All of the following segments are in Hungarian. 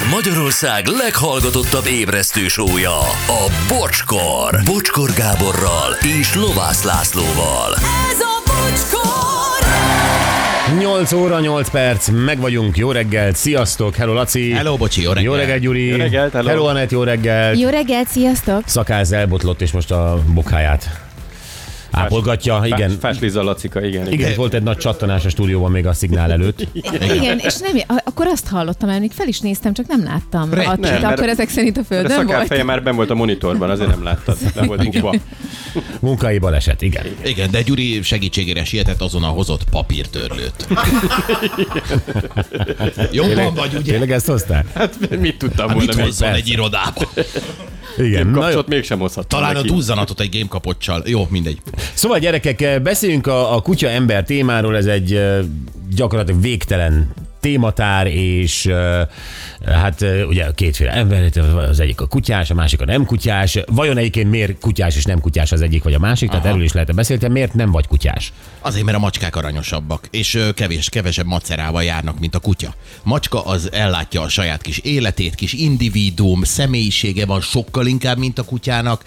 Ez Magyarország leghallgatottabb ébresztő sója, a Bocskor. Bocskor Gáborral és Lovász Lászlóval. Ez a bocskor! 8 óra, 8 perc, meg vagyunk, jó reggelt, sziasztok, hello Laci. Hello, bocsi, jó reggel. Jó reggel, Gyuri. Jó reggelt, hello. hello Anett, jó reggel. Jó reggelt, sziasztok! Szakáz elbotlott, és most a bokháját ápolgatja. Igen, Fás, Fásliza Lacika, igen. igen. igen, volt egy nagy csattanás a stúdióban még a szignál előtt. Igen, és nem, a- akkor azt hallottam, mert még fel is néztem, csak nem láttam. Re- A, nem, akkor ezek szerint a földön szakár volt. feje már ben volt a monitorban, azért nem láttad. Nem volt bukva. Munkai baleset, igen. Igen, de Gyuri segítségére sietett azon a hozott papírtörlőt. Jobban vagy, ugye? Tényleg ezt hoztál? Hát mit tudtam Hát volna mit hozzon egy irodába? Igen. Na jó. Kapcsot mégsem hozhattam Talán a neki. duzzanatot egy gamekapocsal. Jó, mindegy. Szóval gyerekek, beszéljünk a, a kutya ember témáról, ez egy eh, gyakorlatilag végtelen tématár, és hát ugye kétféle ember, az egyik a kutyás, a másik a nem kutyás. Vajon egyébként miért kutyás és nem kutyás az egyik vagy a másik? Tehát erről is lehet beszélni, miért nem vagy kutyás? Azért, mert a macskák aranyosabbak, és kevés, kevesebb macerával járnak, mint a kutya. Macska az ellátja a saját kis életét, kis individuum, személyisége van sokkal inkább, mint a kutyának.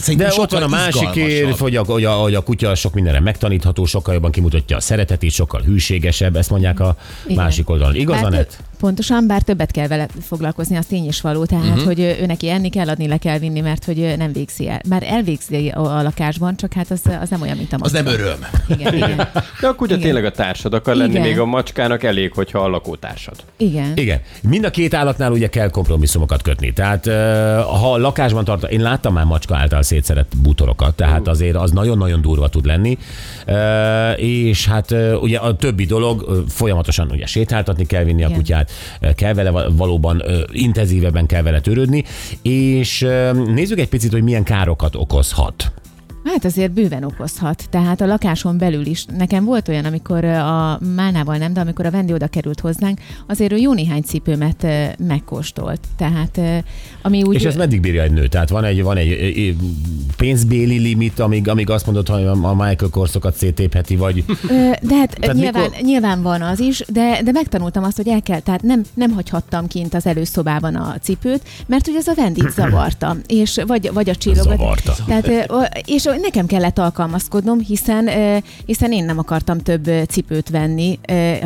Szerintem De ott van a másik érv, hogy a, hogy, a, hogy a kutya sok mindenre megtanítható, sokkal jobban kimutatja a szeretetét, sokkal hűségesebb, ezt mondják a Igen. másik oldalon. Igaz, tö- Pontosan, bár többet kell vele foglalkozni, az tény is való. Tehát, uh-huh. hogy ő neki enni kell, adni le kell vinni, mert hogy ő nem végzi el. Már elvégzi a, a lakásban, csak hát az, az nem olyan, mint a Az macska. nem öröm. Igen, igen. De a kutya Igen. tényleg a társad akar lenni, Igen. még a macskának elég, hogyha a lakótársad. igen. Igen. Mind a két állatnál ugye kell kompromisszumokat kötni. Tehát ha a lakásban tart, én láttam már macska által szétszerett bútorokat, tehát azért az nagyon-nagyon durva tud lenni. És hát ugye a többi dolog folyamatosan ugye sétáltatni kell vinni a Igen. kutyát, uh, kell vele va- valóban intenzívebben kell vele törődni, és nézzük egy picit, hogy milyen károkat okozhat. Hát azért bőven okozhat. Tehát a lakáson belül is. Nekem volt olyan, amikor a Málnával nem, de amikor a Vendi oda került hozzánk, azért ő jó néhány cipőmet megkóstolt. Tehát ami úgy... És ez meddig bírja egy nő? Tehát van egy, van egy pénzbéli limit, amíg, amíg azt mondod, hogy a Michael korszokat szétépheti, vagy De hát Tehát nyilván, mikor- nyilván van az is, de, de megtanultam azt, hogy el kell, tehát nem, nem hagyhattam kint az előszobában a cipőt, mert hogy ez a vendit zavarta, és vagy, vagy a csillogat. Zavarta. Tehát, és nekem kellett alkalmazkodnom, hiszen, hiszen én nem akartam több cipőt venni,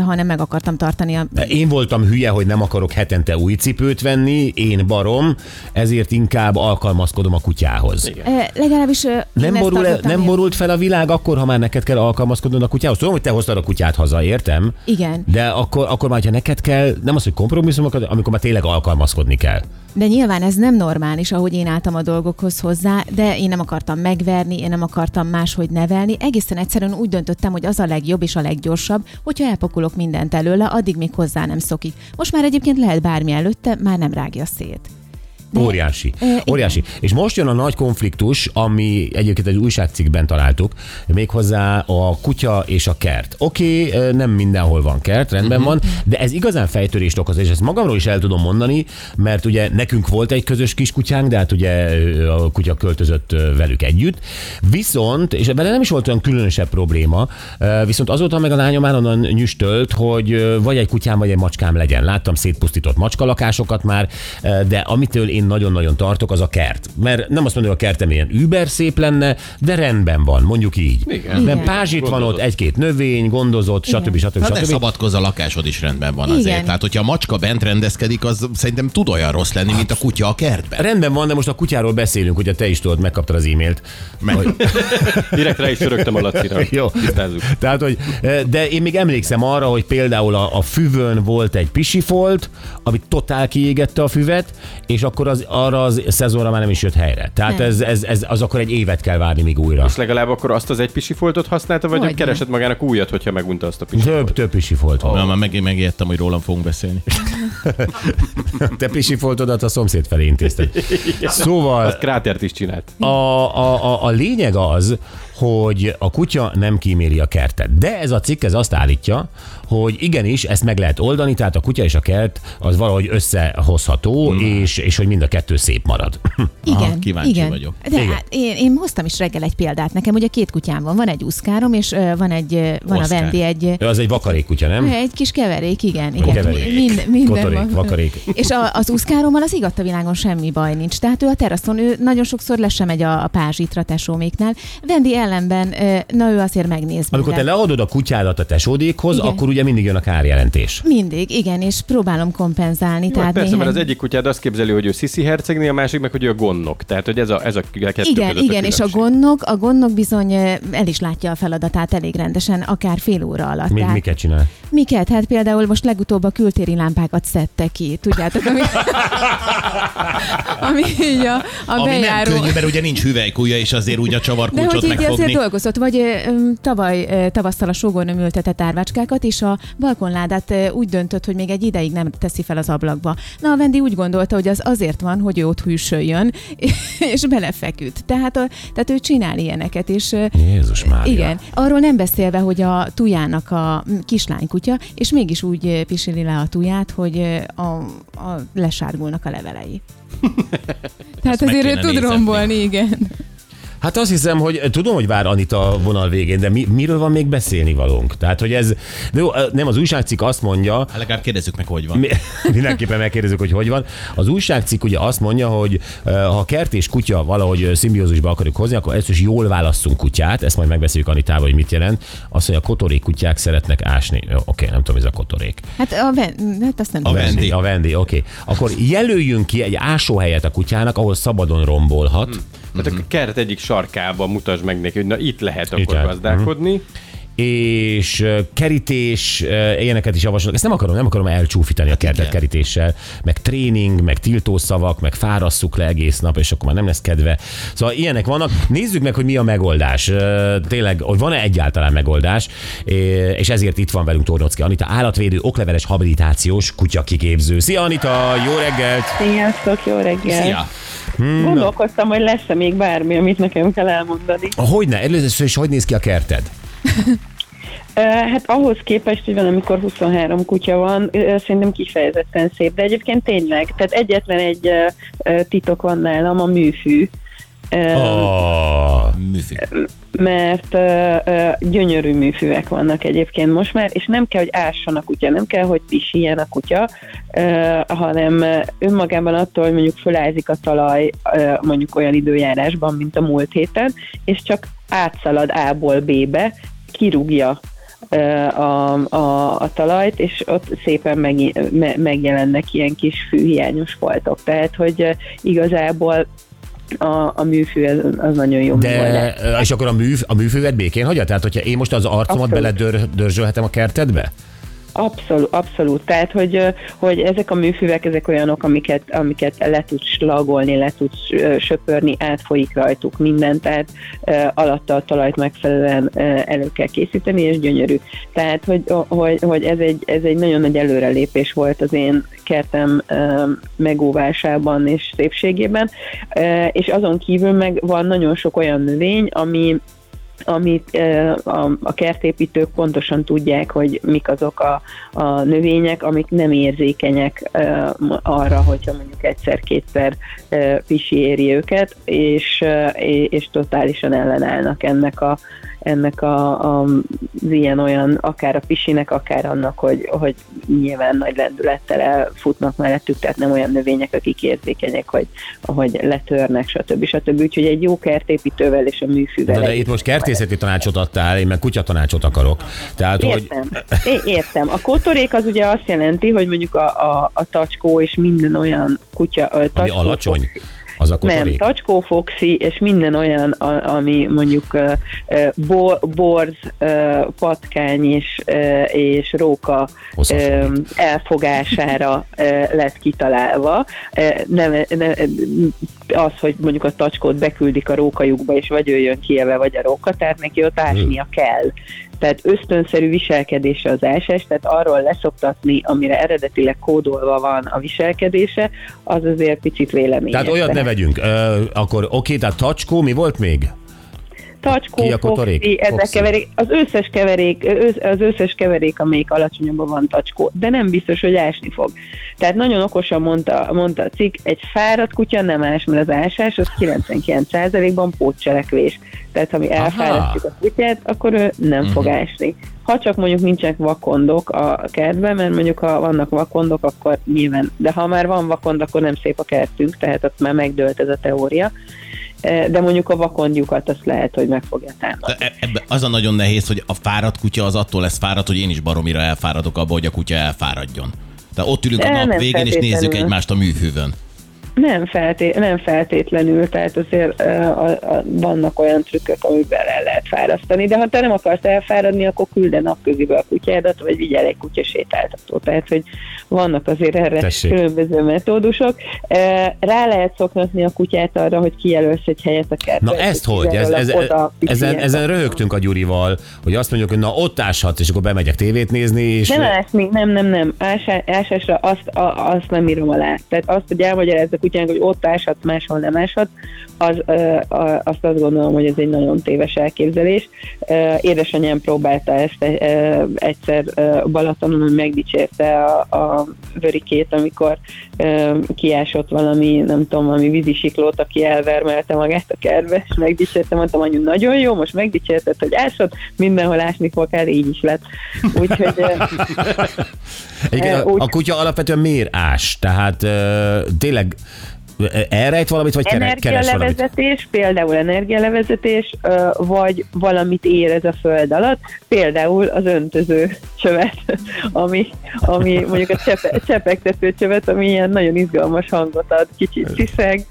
hanem meg akartam tartani a... Én voltam hülye, hogy nem akarok hetente új cipőt venni, én barom, ezért inkább alkalmazkodom a kutyához. Igen. Legalábbis Nem, borul, nem borult fel a világ akkor, ha már neked kell alkalmazkodnod a kutyához. Tudom, hogy te hoztad a kutyát haza, értem? Igen. De akkor, akkor már, ha neked kell, nem az, hogy kompromisszumokat, amikor már tényleg alkalmazkodni kell. De nyilván ez nem normális, ahogy én álltam a dolgokhoz hozzá, de én nem akartam megverni, én nem akartam máshogy nevelni. Egészen egyszerűen úgy döntöttem, hogy az a legjobb és a leggyorsabb, hogyha elpakolok mindent előle, addig még hozzá nem szokik. Most már egyébként lehet bármi előtte, már nem rágja szét. Óriási. Óriási. És most jön a nagy konfliktus, ami egyébként egy újságcikkben találtuk, méghozzá a kutya és a kert. Oké, okay, nem mindenhol van kert, rendben Mhm. van, de ez igazán fejtörést okoz, és ezt magamról is el tudom mondani, mert ugye nekünk volt egy közös kiskutyánk, de hát ugye a kutya költözött velük együtt. Viszont, és vele nem is volt olyan különösebb probléma, viszont azóta meg a lányom már onnan nyüstölt, hogy vagy egy kutyám, vagy egy macskám legyen. Láttam szétpusztított macskalakásokat már, de amitől én nagyon-nagyon tartok, az a kert. Mert nem azt mondom, hogy a kertem ilyen über szép lenne, de rendben van, mondjuk így. Igen. Nem Igen. pázsit van ott, egy-két növény, gondozott, stb. stb. Hát ne stb. szabadkozz, a lakásod is rendben van azért. Igen. Tehát, hogyha a macska bent rendezkedik, az szerintem tud olyan rossz lenni, mint a kutya a kertben. Rendben van, de most a kutyáról beszélünk, ugye te is tudod, megkaptad az e-mailt. Hogy- Direkt rá is törögtem a Lacira. Jó. Tisztázzuk. Tehát, hogy, eh, de én még emlékszem arra, hogy például a, a füvön volt egy pisifolt, ami totál kiégette a füvet, és akkor az, arra az szezonra már nem is jött helyre. Tehát Nem. ez, ez, ez, az akkor egy évet kell várni még újra. És legalább akkor azt az egy pisifoltot használta, vagy Hogyne. keresett magának újat, hogyha megunta azt a pisifoltot? Több, több pisifolt van. Na, már megint megijedtem, hogy rólam fogunk beszélni. Te pisifoltodat a szomszéd felé intézted. Szóval Krátert is csinált. a, a, a, a lényeg az, hogy a kutya nem kíméli a kertet. De ez a cikk ez azt állítja, hogy igenis ezt meg lehet oldani, tehát a kutya és a kert az valahogy összehozható, Hmm. és, és hogy mind a kettő szép marad. Igen, Aha, kíváncsi igen. vagyok. De Igen. hát én, én hoztam is reggel egy példát. Nekem ugye két kutyám van. Van egy uszkárom, és van egy, van Oszkár. a Vendi egy, ö, Az egy vakarék kutya, nem? egy kis keverék, igen. igen. Keverék. Mind, minden Kotorék, van. vakarék. És a, az úszkárommal az igatta világon semmi baj nincs. Tehát ő a teraszon, ő nagyon sokszor le sem megy a, a pázsitra tesóméknál. Vendi ellenben, na ő azért megnéz Amikor te mindent. leadod a kutyádat a tesódékhoz, Igen. akkor ugye mindig jön a kárjelentés. Mindig, igen, és próbálom kompenzálni. Jó, tehát hát persze, néhány... mert az egyik kutyád azt képzeli, hogy ő Sisi hercegné, a másik meg, hogy ő a gonnok. Tehát, hogy ez a, ez a kettő Igen, igen, és a gondnok, a gondnok bizony el is látja a feladatát elég rendesen, akár fél óra alatt. Mi, Tehát- miket csinál? Miket? Hát például most legutóbb a kültéri lámpákat szedte ki, tudjátok, ami, ami így a, a Ami nem bejáró. könnyű, mert ugye nincs hüvelykúja, és azért úgy a De csavarkulcsot hogy így megfogni. azért dolgozott, vagy tavaly tavasszal a sógornőm ültetett árvácskákat, és a balkonládát úgy döntött, hogy még egy ideig nem teszi fel az ablakba. Na, a Vendi úgy gondolta, hogy az azért van, hogy ő ott hűsöljön, és belefeküdt. Tehát, a, tehát ő csinál ilyeneket, és Jézus Mária. igen, arról nem beszélve, hogy a tujának a kislánykutya, és mégis úgy ö, pisili le a tuját, hogy ö, a, a lesárgulnak a levelei. Tehát meg azért ő tud nézetni. rombolni, igen. Hát azt hiszem, hogy tudom, hogy vár Anita a vonal végén, de mi, miről van még beszélni valónk? Tehát, hogy ez, de jó, nem, az újságcikk azt mondja, Hát legalább kérdezzük meg, hogy van. mi, mindenképpen megkérdezzük, hogy hogy van. Az újságcikk ugye azt mondja, hogy ha kert és kutya valahogy szimbiózusba akarjuk hozni, akkor ezt is jól válasszunk kutyát, ezt majd megbeszéljük Anitával, hogy mit jelent. Azt mondja, a kotorék kutyák szeretnek ásni. Jó, oké, nem tudom, ez a kotorék. Hát, a ven, hát azt nem A tudom. Vendi. A Vendi, oké. Akkor jelöljünk ki egy ásóhelyet a kutyának, ahol szabadon rombolhat. Tehát a kert egyik sarkába mutasd meg neki, hogy na itt lehet Itt akkor lehet. gazdálkodni. és ö, kerítés, ilyeneket is javaslok. Ezt nem akarom, nem akarom elcsúfítani a kertet igen. kerítéssel, meg tréning, meg tiltószavak, meg fárasszuk le egész nap, és akkor már nem lesz kedve. Szóval ilyenek vannak. Nézzük meg, hogy mi a megoldás. Tényleg, hogy van-e egyáltalán megoldás, és ezért itt van velünk Tornocki Anita, állatvédő, okleveles habilitációs kutya kiképző. Szia Anita, jó reggelt! Sziasztok, jó reggel! Szia! Gondolkoztam, hogy lesz-e még bármi, amit nekem kell elmondani. Hogyne, először is hogy néz ki a kerted? Hát ahhoz képest, hogy van, amikor 23 kutya van, szerintem kifejezetten szép. De egyébként tényleg, tehát egyetlen egy titok van nálam, a műfű. Oh. Műfű. mert ö, ö, gyönyörű műfűek vannak egyébként most már, és nem kell, hogy ásson a kutya, nem kell, hogy pisiljen a kutya, ö, hanem önmagában attól, hogy mondjuk fölázik a talaj ö, mondjuk olyan időjárásban, mint a múlt héten, és csak átszalad A-ból B-be, kirúgja a, a, a talajt, és ott szépen meg, me, megjelennek ilyen kis fűhiányos foltok. Tehát, hogy igazából a, a műfű az, az nagyon jó. De, és akkor a, műv, a műfővet békén hagyja? Tehát, hogyha én most az arcomat beledörzsölhetem a kertedbe? Abszolút, abszolút. Tehát, hogy, hogy ezek a műfüvek, ezek olyanok, amiket, amiket le tudsz slagolni, le tudsz söpörni, átfolyik rajtuk minden, tehát alatta a talajt megfelelően elő kell készíteni, és gyönyörű. Tehát, hogy, hogy, hogy ez, egy, ez egy nagyon nagy előrelépés volt az én kertem megóvásában és szépségében, és azon kívül meg van nagyon sok olyan növény, ami amit a, kertépítők pontosan tudják, hogy mik azok a, a növények, amik nem érzékenyek arra, hogyha mondjuk egyszer-kétszer pisi éri őket, és, és totálisan ellenállnak ennek a ennek a, a, az ilyen-olyan, akár a pisinek, akár annak, hogy, hogy nyilván nagy lendülettel elfutnak mellettük, tehát nem olyan növények, akik érzékenyek, hogy, hogy letörnek, stb. stb. Úgyhogy egy jó kertépítővel és a műfűvel. De, de itt most kertészeti tanácsot adtál, én meg kutyatanácsot akarok. Tehát, hogy Értem. É, értem. A kotorék az ugye azt jelenti, hogy mondjuk a, a, a tacskó és minden olyan kutya... ami tacskó, alacsony, az a Nem, kotorék. tacskó, foxi, és minden olyan, ami mondjuk uh, bo, borz, uh, patkány és, uh, és róka rövid. elfogására uh, lett kitalálva. Uh, nem, nem, az, hogy mondjuk a tacskót beküldik a rókajukba, és vagy ő jön kieve, vagy a róka, tehát neki ott ásnia kell. Tehát ösztönszerű viselkedése az ásás, tehát arról leszoktatni, amire eredetileg kódolva van a viselkedése, az azért picit véleményes. Tehát olyat ne vegyünk. Ö, akkor oké, tehát tacskó, mi volt még? Ki a tacskó, kotorék? foxi, ezek keverék, az összes keverék, az összes keverék, amelyik alacsonyabban van tacskó, de nem biztos, hogy ásni fog. Tehát nagyon okosan mondta, mondta a cikk, egy fáradt kutya nem ás, mert az ásás az 99%-ban pótcselekvés. Tehát ha mi elfárasztjuk a kutyát, akkor ő nem uh-huh. fog ásni. Ha csak mondjuk nincsenek vakondok a kertben, mert mondjuk ha vannak vakondok, akkor nyilván, de ha már van vakond, akkor nem szép a kertünk, tehát ott már megdőlt ez a teória. Eh, De mondjuk a vakondjukat azt lehet, hogy meg fogja támadni. De e- ebbe az a nagyon nehéz, hogy a fáradt kutya az attól lesz fáradt, hogy én is baromira elfáradok abba, hogy a kutya elfáradjon. Tehát ott ülünk a De nap végén, és nézzük egymást a műhűvön. Nem, felté- nem feltétlenül, tehát azért a, a, vannak olyan trükkök, amiben el lehet fárasztani, de ha te nem akarsz elfáradni, akkor küld a napközibe a kutyádat, vagy vigyel egy kutyasétáltató. Tehát, hogy vannak azért erre Tessék. különböző metódusok. Rá lehet szoktatni a kutyát arra, hogy kijelölsz egy helyet a kertben. Na ezt hogy? Ez, ez, ez, ezen, ezen röhögtünk a Gyurival, hogy azt mondjuk, hogy na ott áshatsz, és akkor bemegyek tévét nézni, és... Nem ásni, nem, nem, nem. Ásá, ásásra azt, a, azt nem írom alá. Tehát azt, hogy elmagyarázz a kutyának, hogy ott áshatsz, máshol nem áshatsz, az, azt azt gondolom, hogy ez egy nagyon téves elképzelés. Édesanyám próbálta ezt egyszer Balatonon, hogy megdicsérte a, a vörikét, amikor kiásott valami, nem tudom, valami vízisiklót, aki elvermelte magát a kertbe, és megdicsérte, mondtam, anyu, nagyon jó, most megdicsérted, hogy ásott, mindenhol ásni fog el, így is lett. Úgyhogy Egyébként a, úgy- a kutya alapvetően miért ás? Tehát tényleg elrejt valamit, vagy kere- keres valamit? energialevezetés, például energialevezetés, vagy valamit érez a föld alatt, például az öntöző csövet, ami, ami mondjuk a csepe, csepegtető csövet, ami ilyen nagyon izgalmas hangot ad, kicsit sziszeg,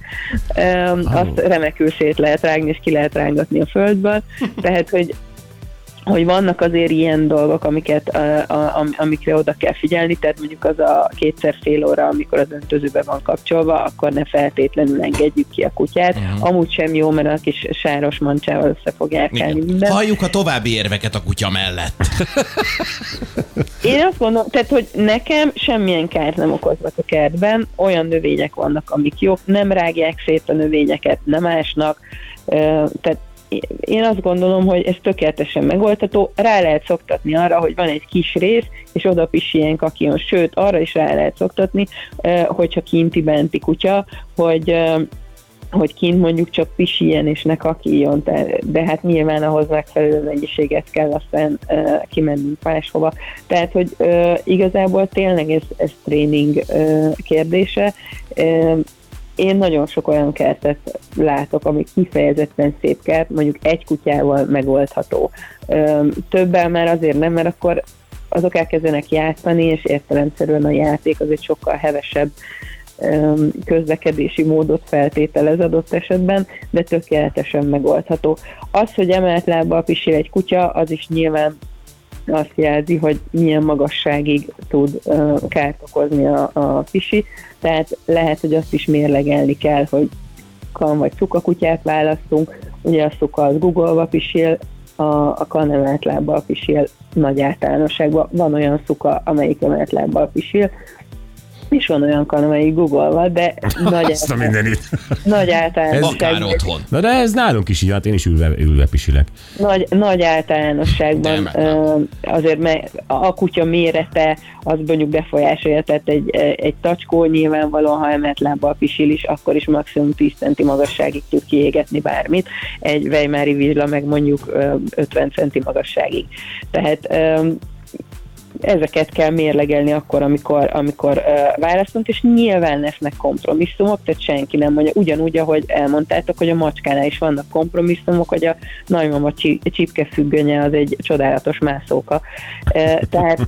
azt remekül szét lehet rágni, és ki lehet rángatni a földből, tehát, hogy hogy vannak azért ilyen dolgok, amiket, a, a, am- amikre oda kell figyelni, tehát mondjuk az a kétszer fél óra, amikor az öntözőbe van kapcsolva, akkor ne feltétlenül engedjük ki a kutyát. Uh-huh. Amúgy sem jó, mert a kis sáros mancsával össze fog járkálni minden. Halljuk a további érveket a kutya mellett. Én azt gondolom, tehát, hogy nekem semmilyen kárt nem okoznak a kertben, olyan növények vannak, amik jók, nem rágják szét a növényeket, nem ásnak, tehát én azt gondolom, hogy ez tökéletesen megoldható, rá lehet szoktatni arra, hogy van egy kis rész, és oda pisiljen kakion, sőt, arra is rá lehet szoktatni, hogyha kinti benti kutya, hogy hogy kint mondjuk csak pisiljen és ne kakiljon, de hát nyilván ahhoz megfelelő mennyiséget kell aztán uh, kimennünk máshova. Tehát, hogy uh, igazából tényleg ez, ez tréning uh, kérdése. Uh, én nagyon sok olyan kertet látok, ami kifejezetten szép kert, mondjuk egy kutyával megoldható. Többel már azért nem, mert akkor azok elkezdenek játszani, és értelemszerűen a játék az egy sokkal hevesebb közlekedési módot feltételez adott esetben, de tökéletesen megoldható. Az, hogy emelt lábbal pisil egy kutya, az is nyilván azt jelzi, hogy milyen magasságig tud uh, kárt okozni a, a pisi, tehát lehet, hogy azt is mérlegelni kell, hogy kan vagy cukakutyát választunk, ugye a szuka az googolva pisil, a, a kan emelt lábbal pisil nagy általánosságban. Van olyan szuka, amelyik emelt lábbal pisil, és van olyan kan, amelyik googolva, de nagy, Azt a által- mindenit. nagy Akár általánosságban otthon. Na de ez nálunk is így, hát én is ülve, ülve pisilek. nagy, nagy általánosságban Nem, nem. ö, azért mert a kutya mérete az mondjuk befolyásolja, tehát egy, egy tacskó nyilvánvalóan, ha emelt lábbal pisil is, akkor is maximum 10 centi magasságig tud kiégetni bármit, egy Weimári vizsla meg mondjuk ö, 50 centi magasságig. Tehát ezeket kell mérlegelni akkor, amikor, amikor uh, választunk, és nyilván lesznek kompromisszumok, tehát senki nem mondja, ugyanúgy, ahogy elmondtátok, hogy a macskánál is vannak kompromisszumok, hogy a nagymama csi- csipkefüggönye az egy csodálatos mászóka. Uh, tehát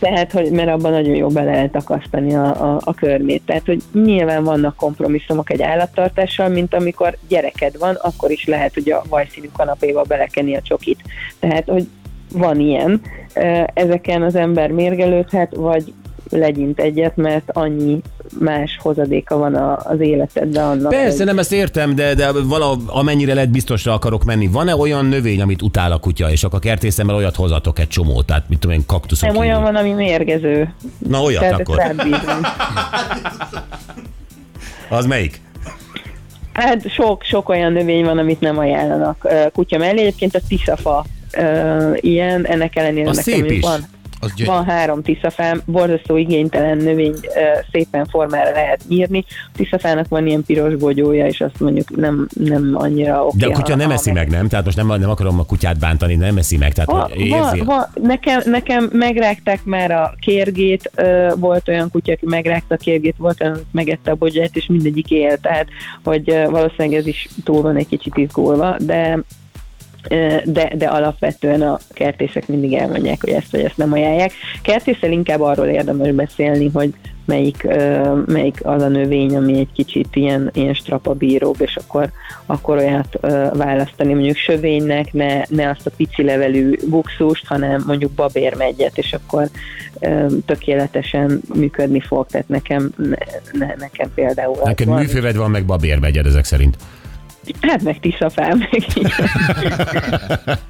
tehát, hogy, mert abban nagyon jó bele lehet akasztani a, a, a körmét. Tehát, hogy nyilván vannak kompromisszumok egy állattartással, mint amikor gyereked van, akkor is lehet, hogy a vajszínű kanapéba belekenni a csokit. Tehát, hogy van ilyen. Ezeken az ember mérgelődhet, vagy legyint egyet, mert annyi más hozadéka van a, az életedben annak. Persze, hogy- nem ezt értem, de, de vala, amennyire lehet biztosra akarok menni. Van-e olyan növény, amit utál a kutya, és akkor kertészemmel olyat hozatok egy csomót, tehát mit tudom én, kaktuszok. nem olyan van, ami mérgező. Na olyat Tehát akkor. Az melyik? Hát sok, sok olyan növény van, amit nem ajánlanak kutya mellé. Egyébként a tiszafa ö, ilyen, ennek ellenére Az nekem szép is van. Az gyöny- Van három tiszafám, borzasztó igénytelen növény, szépen formára lehet nyírni. A tiszafának van ilyen piros bogyója, és azt mondjuk nem, nem annyira oké. De a kutya ha- nem ha eszi meg, nem? Tehát most nem, nem akarom a kutyát bántani, nem eszi meg. Tehát va, érzi. va, nekem, nekem megrágták már a kérgét, volt olyan kutya, aki megrágta a kérgét, volt olyan, aki megette a bogyát, és mindegyik él, tehát hogy valószínűleg ez is túl van egy kicsit izgulva, de de, de alapvetően a kertészek mindig elmondják, hogy ezt vagy ezt nem ajánlják. Kertészel inkább arról érdemes beszélni, hogy melyik, melyik az a növény, ami egy kicsit ilyen, ilyen strapabíróbb, és akkor, akkor olyat választani, mondjuk sövénynek, ne, ne azt a pici levelű buxust, hanem mondjuk babérmegyet, és akkor tökéletesen működni fog, tehát nekem, ne, ne, nekem például van. műfőved van, meg babérmegyed ezek szerint. Hát meg tiszafám, meg így.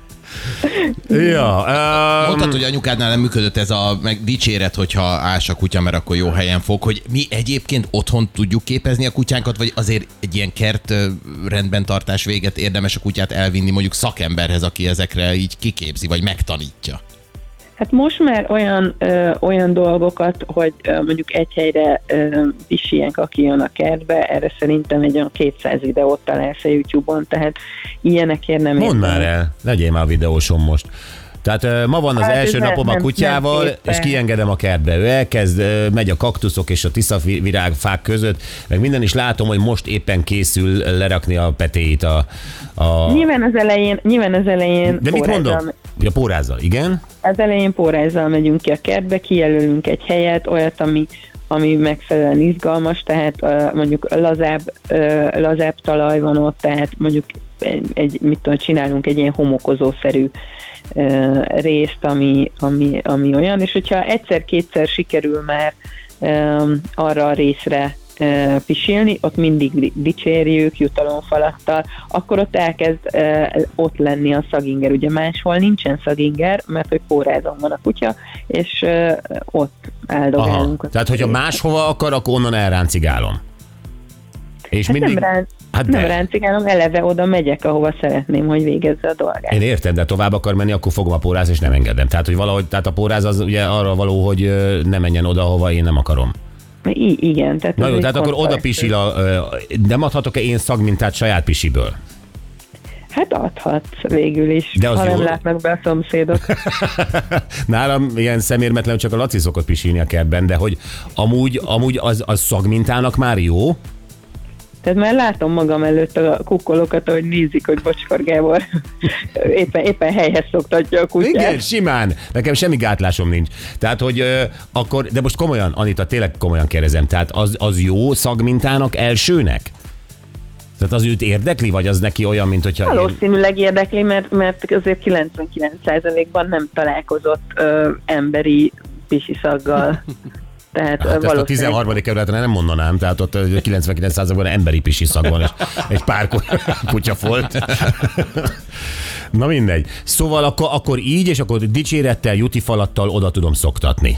Ja, um, Mondtad, hogy anyukádnál nem működött ez a meg dicséret, hogyha ás a kutya, mert akkor jó helyen fog, hogy mi egyébként otthon tudjuk képezni a kutyánkat, vagy azért egy ilyen kert rendben tartás véget érdemes a kutyát elvinni mondjuk szakemberhez, aki ezekre így kiképzi, vagy megtanítja. Hát most már olyan, ö, olyan dolgokat, hogy ö, mondjuk egy helyre ö, is ilyen, aki jön a kertbe, erre szerintem egy olyan 200 videót találsz a YouTube-on, tehát ilyenekért nem mondd már el, legyél már videósom most. Tehát ma van az Hát első nem- napom a kutyával, nem és kiengedem a kertbe. Ő elkezd, megy a kaktuszok és a tiszavirágfák között, meg minden is látom, hogy most éppen készül lerakni a petéit a... a... Nyilván az elején, nyilván az elején De mit mondom? Ja, pórázzal, igen? Az elején pórázzal megyünk ki a kertbe, kijelölünk egy helyet, olyat, ami, ami megfelelően izgalmas, tehát uh, mondjuk lazább, uh, lazább talaj van ott, tehát mondjuk egy, egy mit tudom, csinálunk egy ilyen homokozószerű részt, ami, ami, ami olyan, és hogyha egyszer-kétszer sikerül már arra a részre pisilni, ott mindig di- dicsérjük jutalomfalattal, akkor ott elkezd ott lenni a szaginger. Ugye máshol nincsen szaginger, mert hogy pórázon van a kutya, és ott áldogálunk. Aha. Tehát, hogyha máshova akar, akkor onnan elráncigálom. És Hát mindig... nem, rán, Hát nem de. ráncigálom, eleve oda megyek, ahova szeretném, hogy végezze a dolgát. Én értem, de tovább akar menni, akkor fogom a póráz, és nem engedem. Tehát, hogy valahogy, tehát a póráz az ugye arra való, hogy ne menjen oda, hova én nem akarom. I- igen. Tehát Na jó, tehát akkor oda pisil a, nem adhatok-e én szagmintát saját pisiből? Hát adhatsz végül is, De az ha nem jó. látnak be a szomszédok. Nálam ilyen szemérmetlen csak a Laci szokott pisilni a kertben, de hogy amúgy, amúgy az, az szagmintának már jó, Tehát már látom magam előtt a kukkolókat, ahogy nézik, hogy Bocskor Gábor éppen, éppen helyhez szoktatja a kutyát. Igen, simán. Nekem semmi gátlásom nincs. Tehát, hogy ö, akkor, de most komolyan, Anita, tényleg komolyan kérdezem, tehát az, az jó szagmintának elsőnek? Tehát az őt érdekli, vagy az neki olyan, mint hogyha... Én... Valószínűleg érdekli, mert, mert azért 99%-ban nem találkozott ö, emberi pisiszaggal. Tehát Hát ezt a valószínűleg 13. kerületen nem mondanám, tehát ott ö, 99%-ban emberi pisi szag van, és egy pár ku- kutya volt. Na mindegy. Szóval akkor, akkor így, és akkor dicsérettel, jutifalattal oda tudom szoktatni.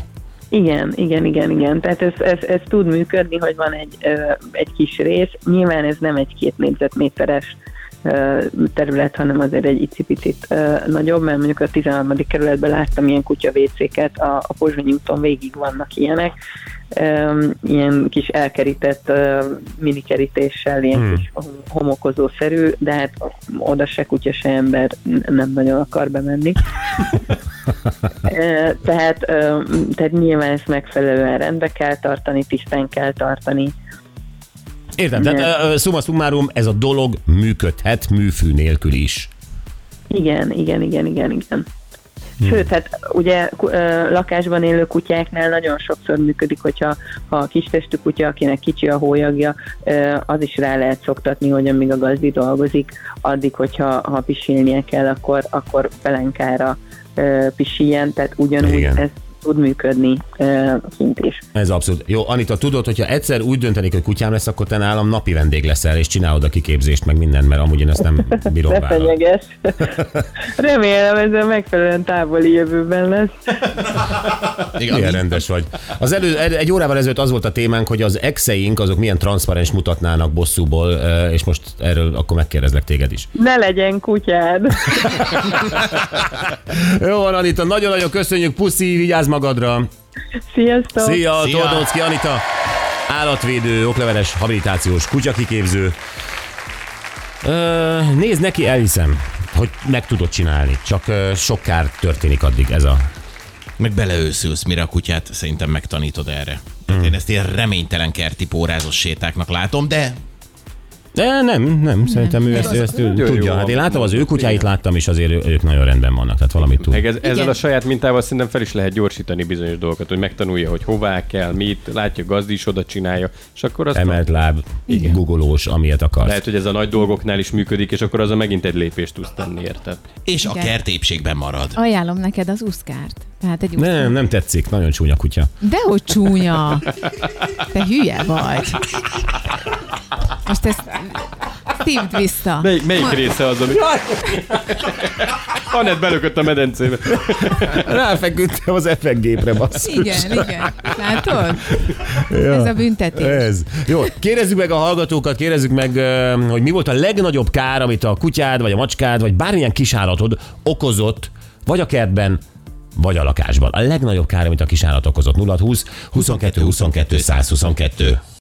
Igen, igen, igen, igen. Tehát ez, ez, ez tud működni, hogy van egy, ö, egy kis rész. Nyilván ez nem egy két négyzetméteres terület, hanem azért egy icipicit nagyobb, mert mondjuk a 13. kerületben láttam ilyen kutyavécéket, a, a Pozsonyi úton végig vannak ilyenek, ilyen kis elkerített minikerítéssel, ilyen hmm. kis homokozószerű, de hát oda se kutya, se ember nem nagyon akar bemenni. Tehát, tehát nyilván ezt megfelelően rendbe kell tartani, tisztán kell tartani. Értem, tehát ö, ö, summa summarum, ez a dolog működhet műfű nélkül is. Igen, igen, igen, igen, igen. Sőt, hát ugye lakásban élő kutyáknál nagyon sokszor működik, hogyha ha a kistestű kutya, akinek kicsi a hólyagja, az is rá lehet szoktatni, hogy amíg a gazdi dolgozik, addig, hogyha ha pisilnie kell, akkor, akkor pelenkára pisiljen, tehát ugyanúgy Igen. ez tud működni kint is. Ez abszolút. Jó, Anita, tudod, hogyha egyszer úgy döntenék, hogy kutyám lesz, akkor te nálam napi vendég leszel, és csinálod a kiképzést, meg mindent, mert amúgy én ezt nem bírom Ne fenyeges. Remélem ez a megfelelően távoli jövőben lesz. Igen, Milyen rendes vagy. Az elő, egy órával ezelőtt az volt a témánk, hogy az exeink azok milyen transzparens mutatnának bosszúból, és most erről akkor megkérdezlek téged is. Ne legyen kutyád. Jó van, Anita, nagyon-nagyon köszönjük, puszi, vigyázz magadra. Sziasztok! Szia, Szia. Tordócki Anita, állatvédő, okleveles, habilitációs, kutyakiképző. Ö, nézd neki, elhiszem, hogy meg tudod csinálni, csak ö, sok kár történik addig ez a... Meg beleőszülsz, mire a kutyát szerintem megtanítod erre. Tehát én ezt ilyen reménytelen kerti pórázos sétáknak látom, de De nem, nem, szerintem ő ezt, ő ezt ő tudja. Hát én láttam az ő kutyáit, láttam, és azért ők nagyon rendben vannak, tehát valamit tud. Meg ez, ezzel Igen. a saját mintával szerintem fel is lehet gyorsítani bizonyos dolgokat, hogy megtanulja, hogy hová kell, mit, látja, gazdi is oda csinálja, és akkor azt Emelt láb, googolós, amilyet akarsz. lehet, hogy ez a nagy dolgoknál is működik, és akkor az a megint egy lépést tudsz tenni, érted? és a Igen. kertépségben marad. Ajánlom neked az uszkárt. Tehát egy uszkárt. Nem, nem tetszik, nagyon csúnya kutya. Dehogy csúnya. Te hülye vagy. Most ezt szívd vissza. Mely, melyik része az, ami... Anett belökött a medencébe. Ráfeküdtem az effektgépre, basszus. Igen, igen. Látod? Ez a büntetés. Ez. Jó, kérdezzük meg a hallgatókat, kérdezzük meg, hogy mi volt a legnagyobb kár, amit a kutyád, vagy a macskád, vagy bármilyen kisállatod okozott, vagy a kertben, vagy a lakásban. A legnagyobb kár, amit a kisállat okozott. 0 20 22 22 122.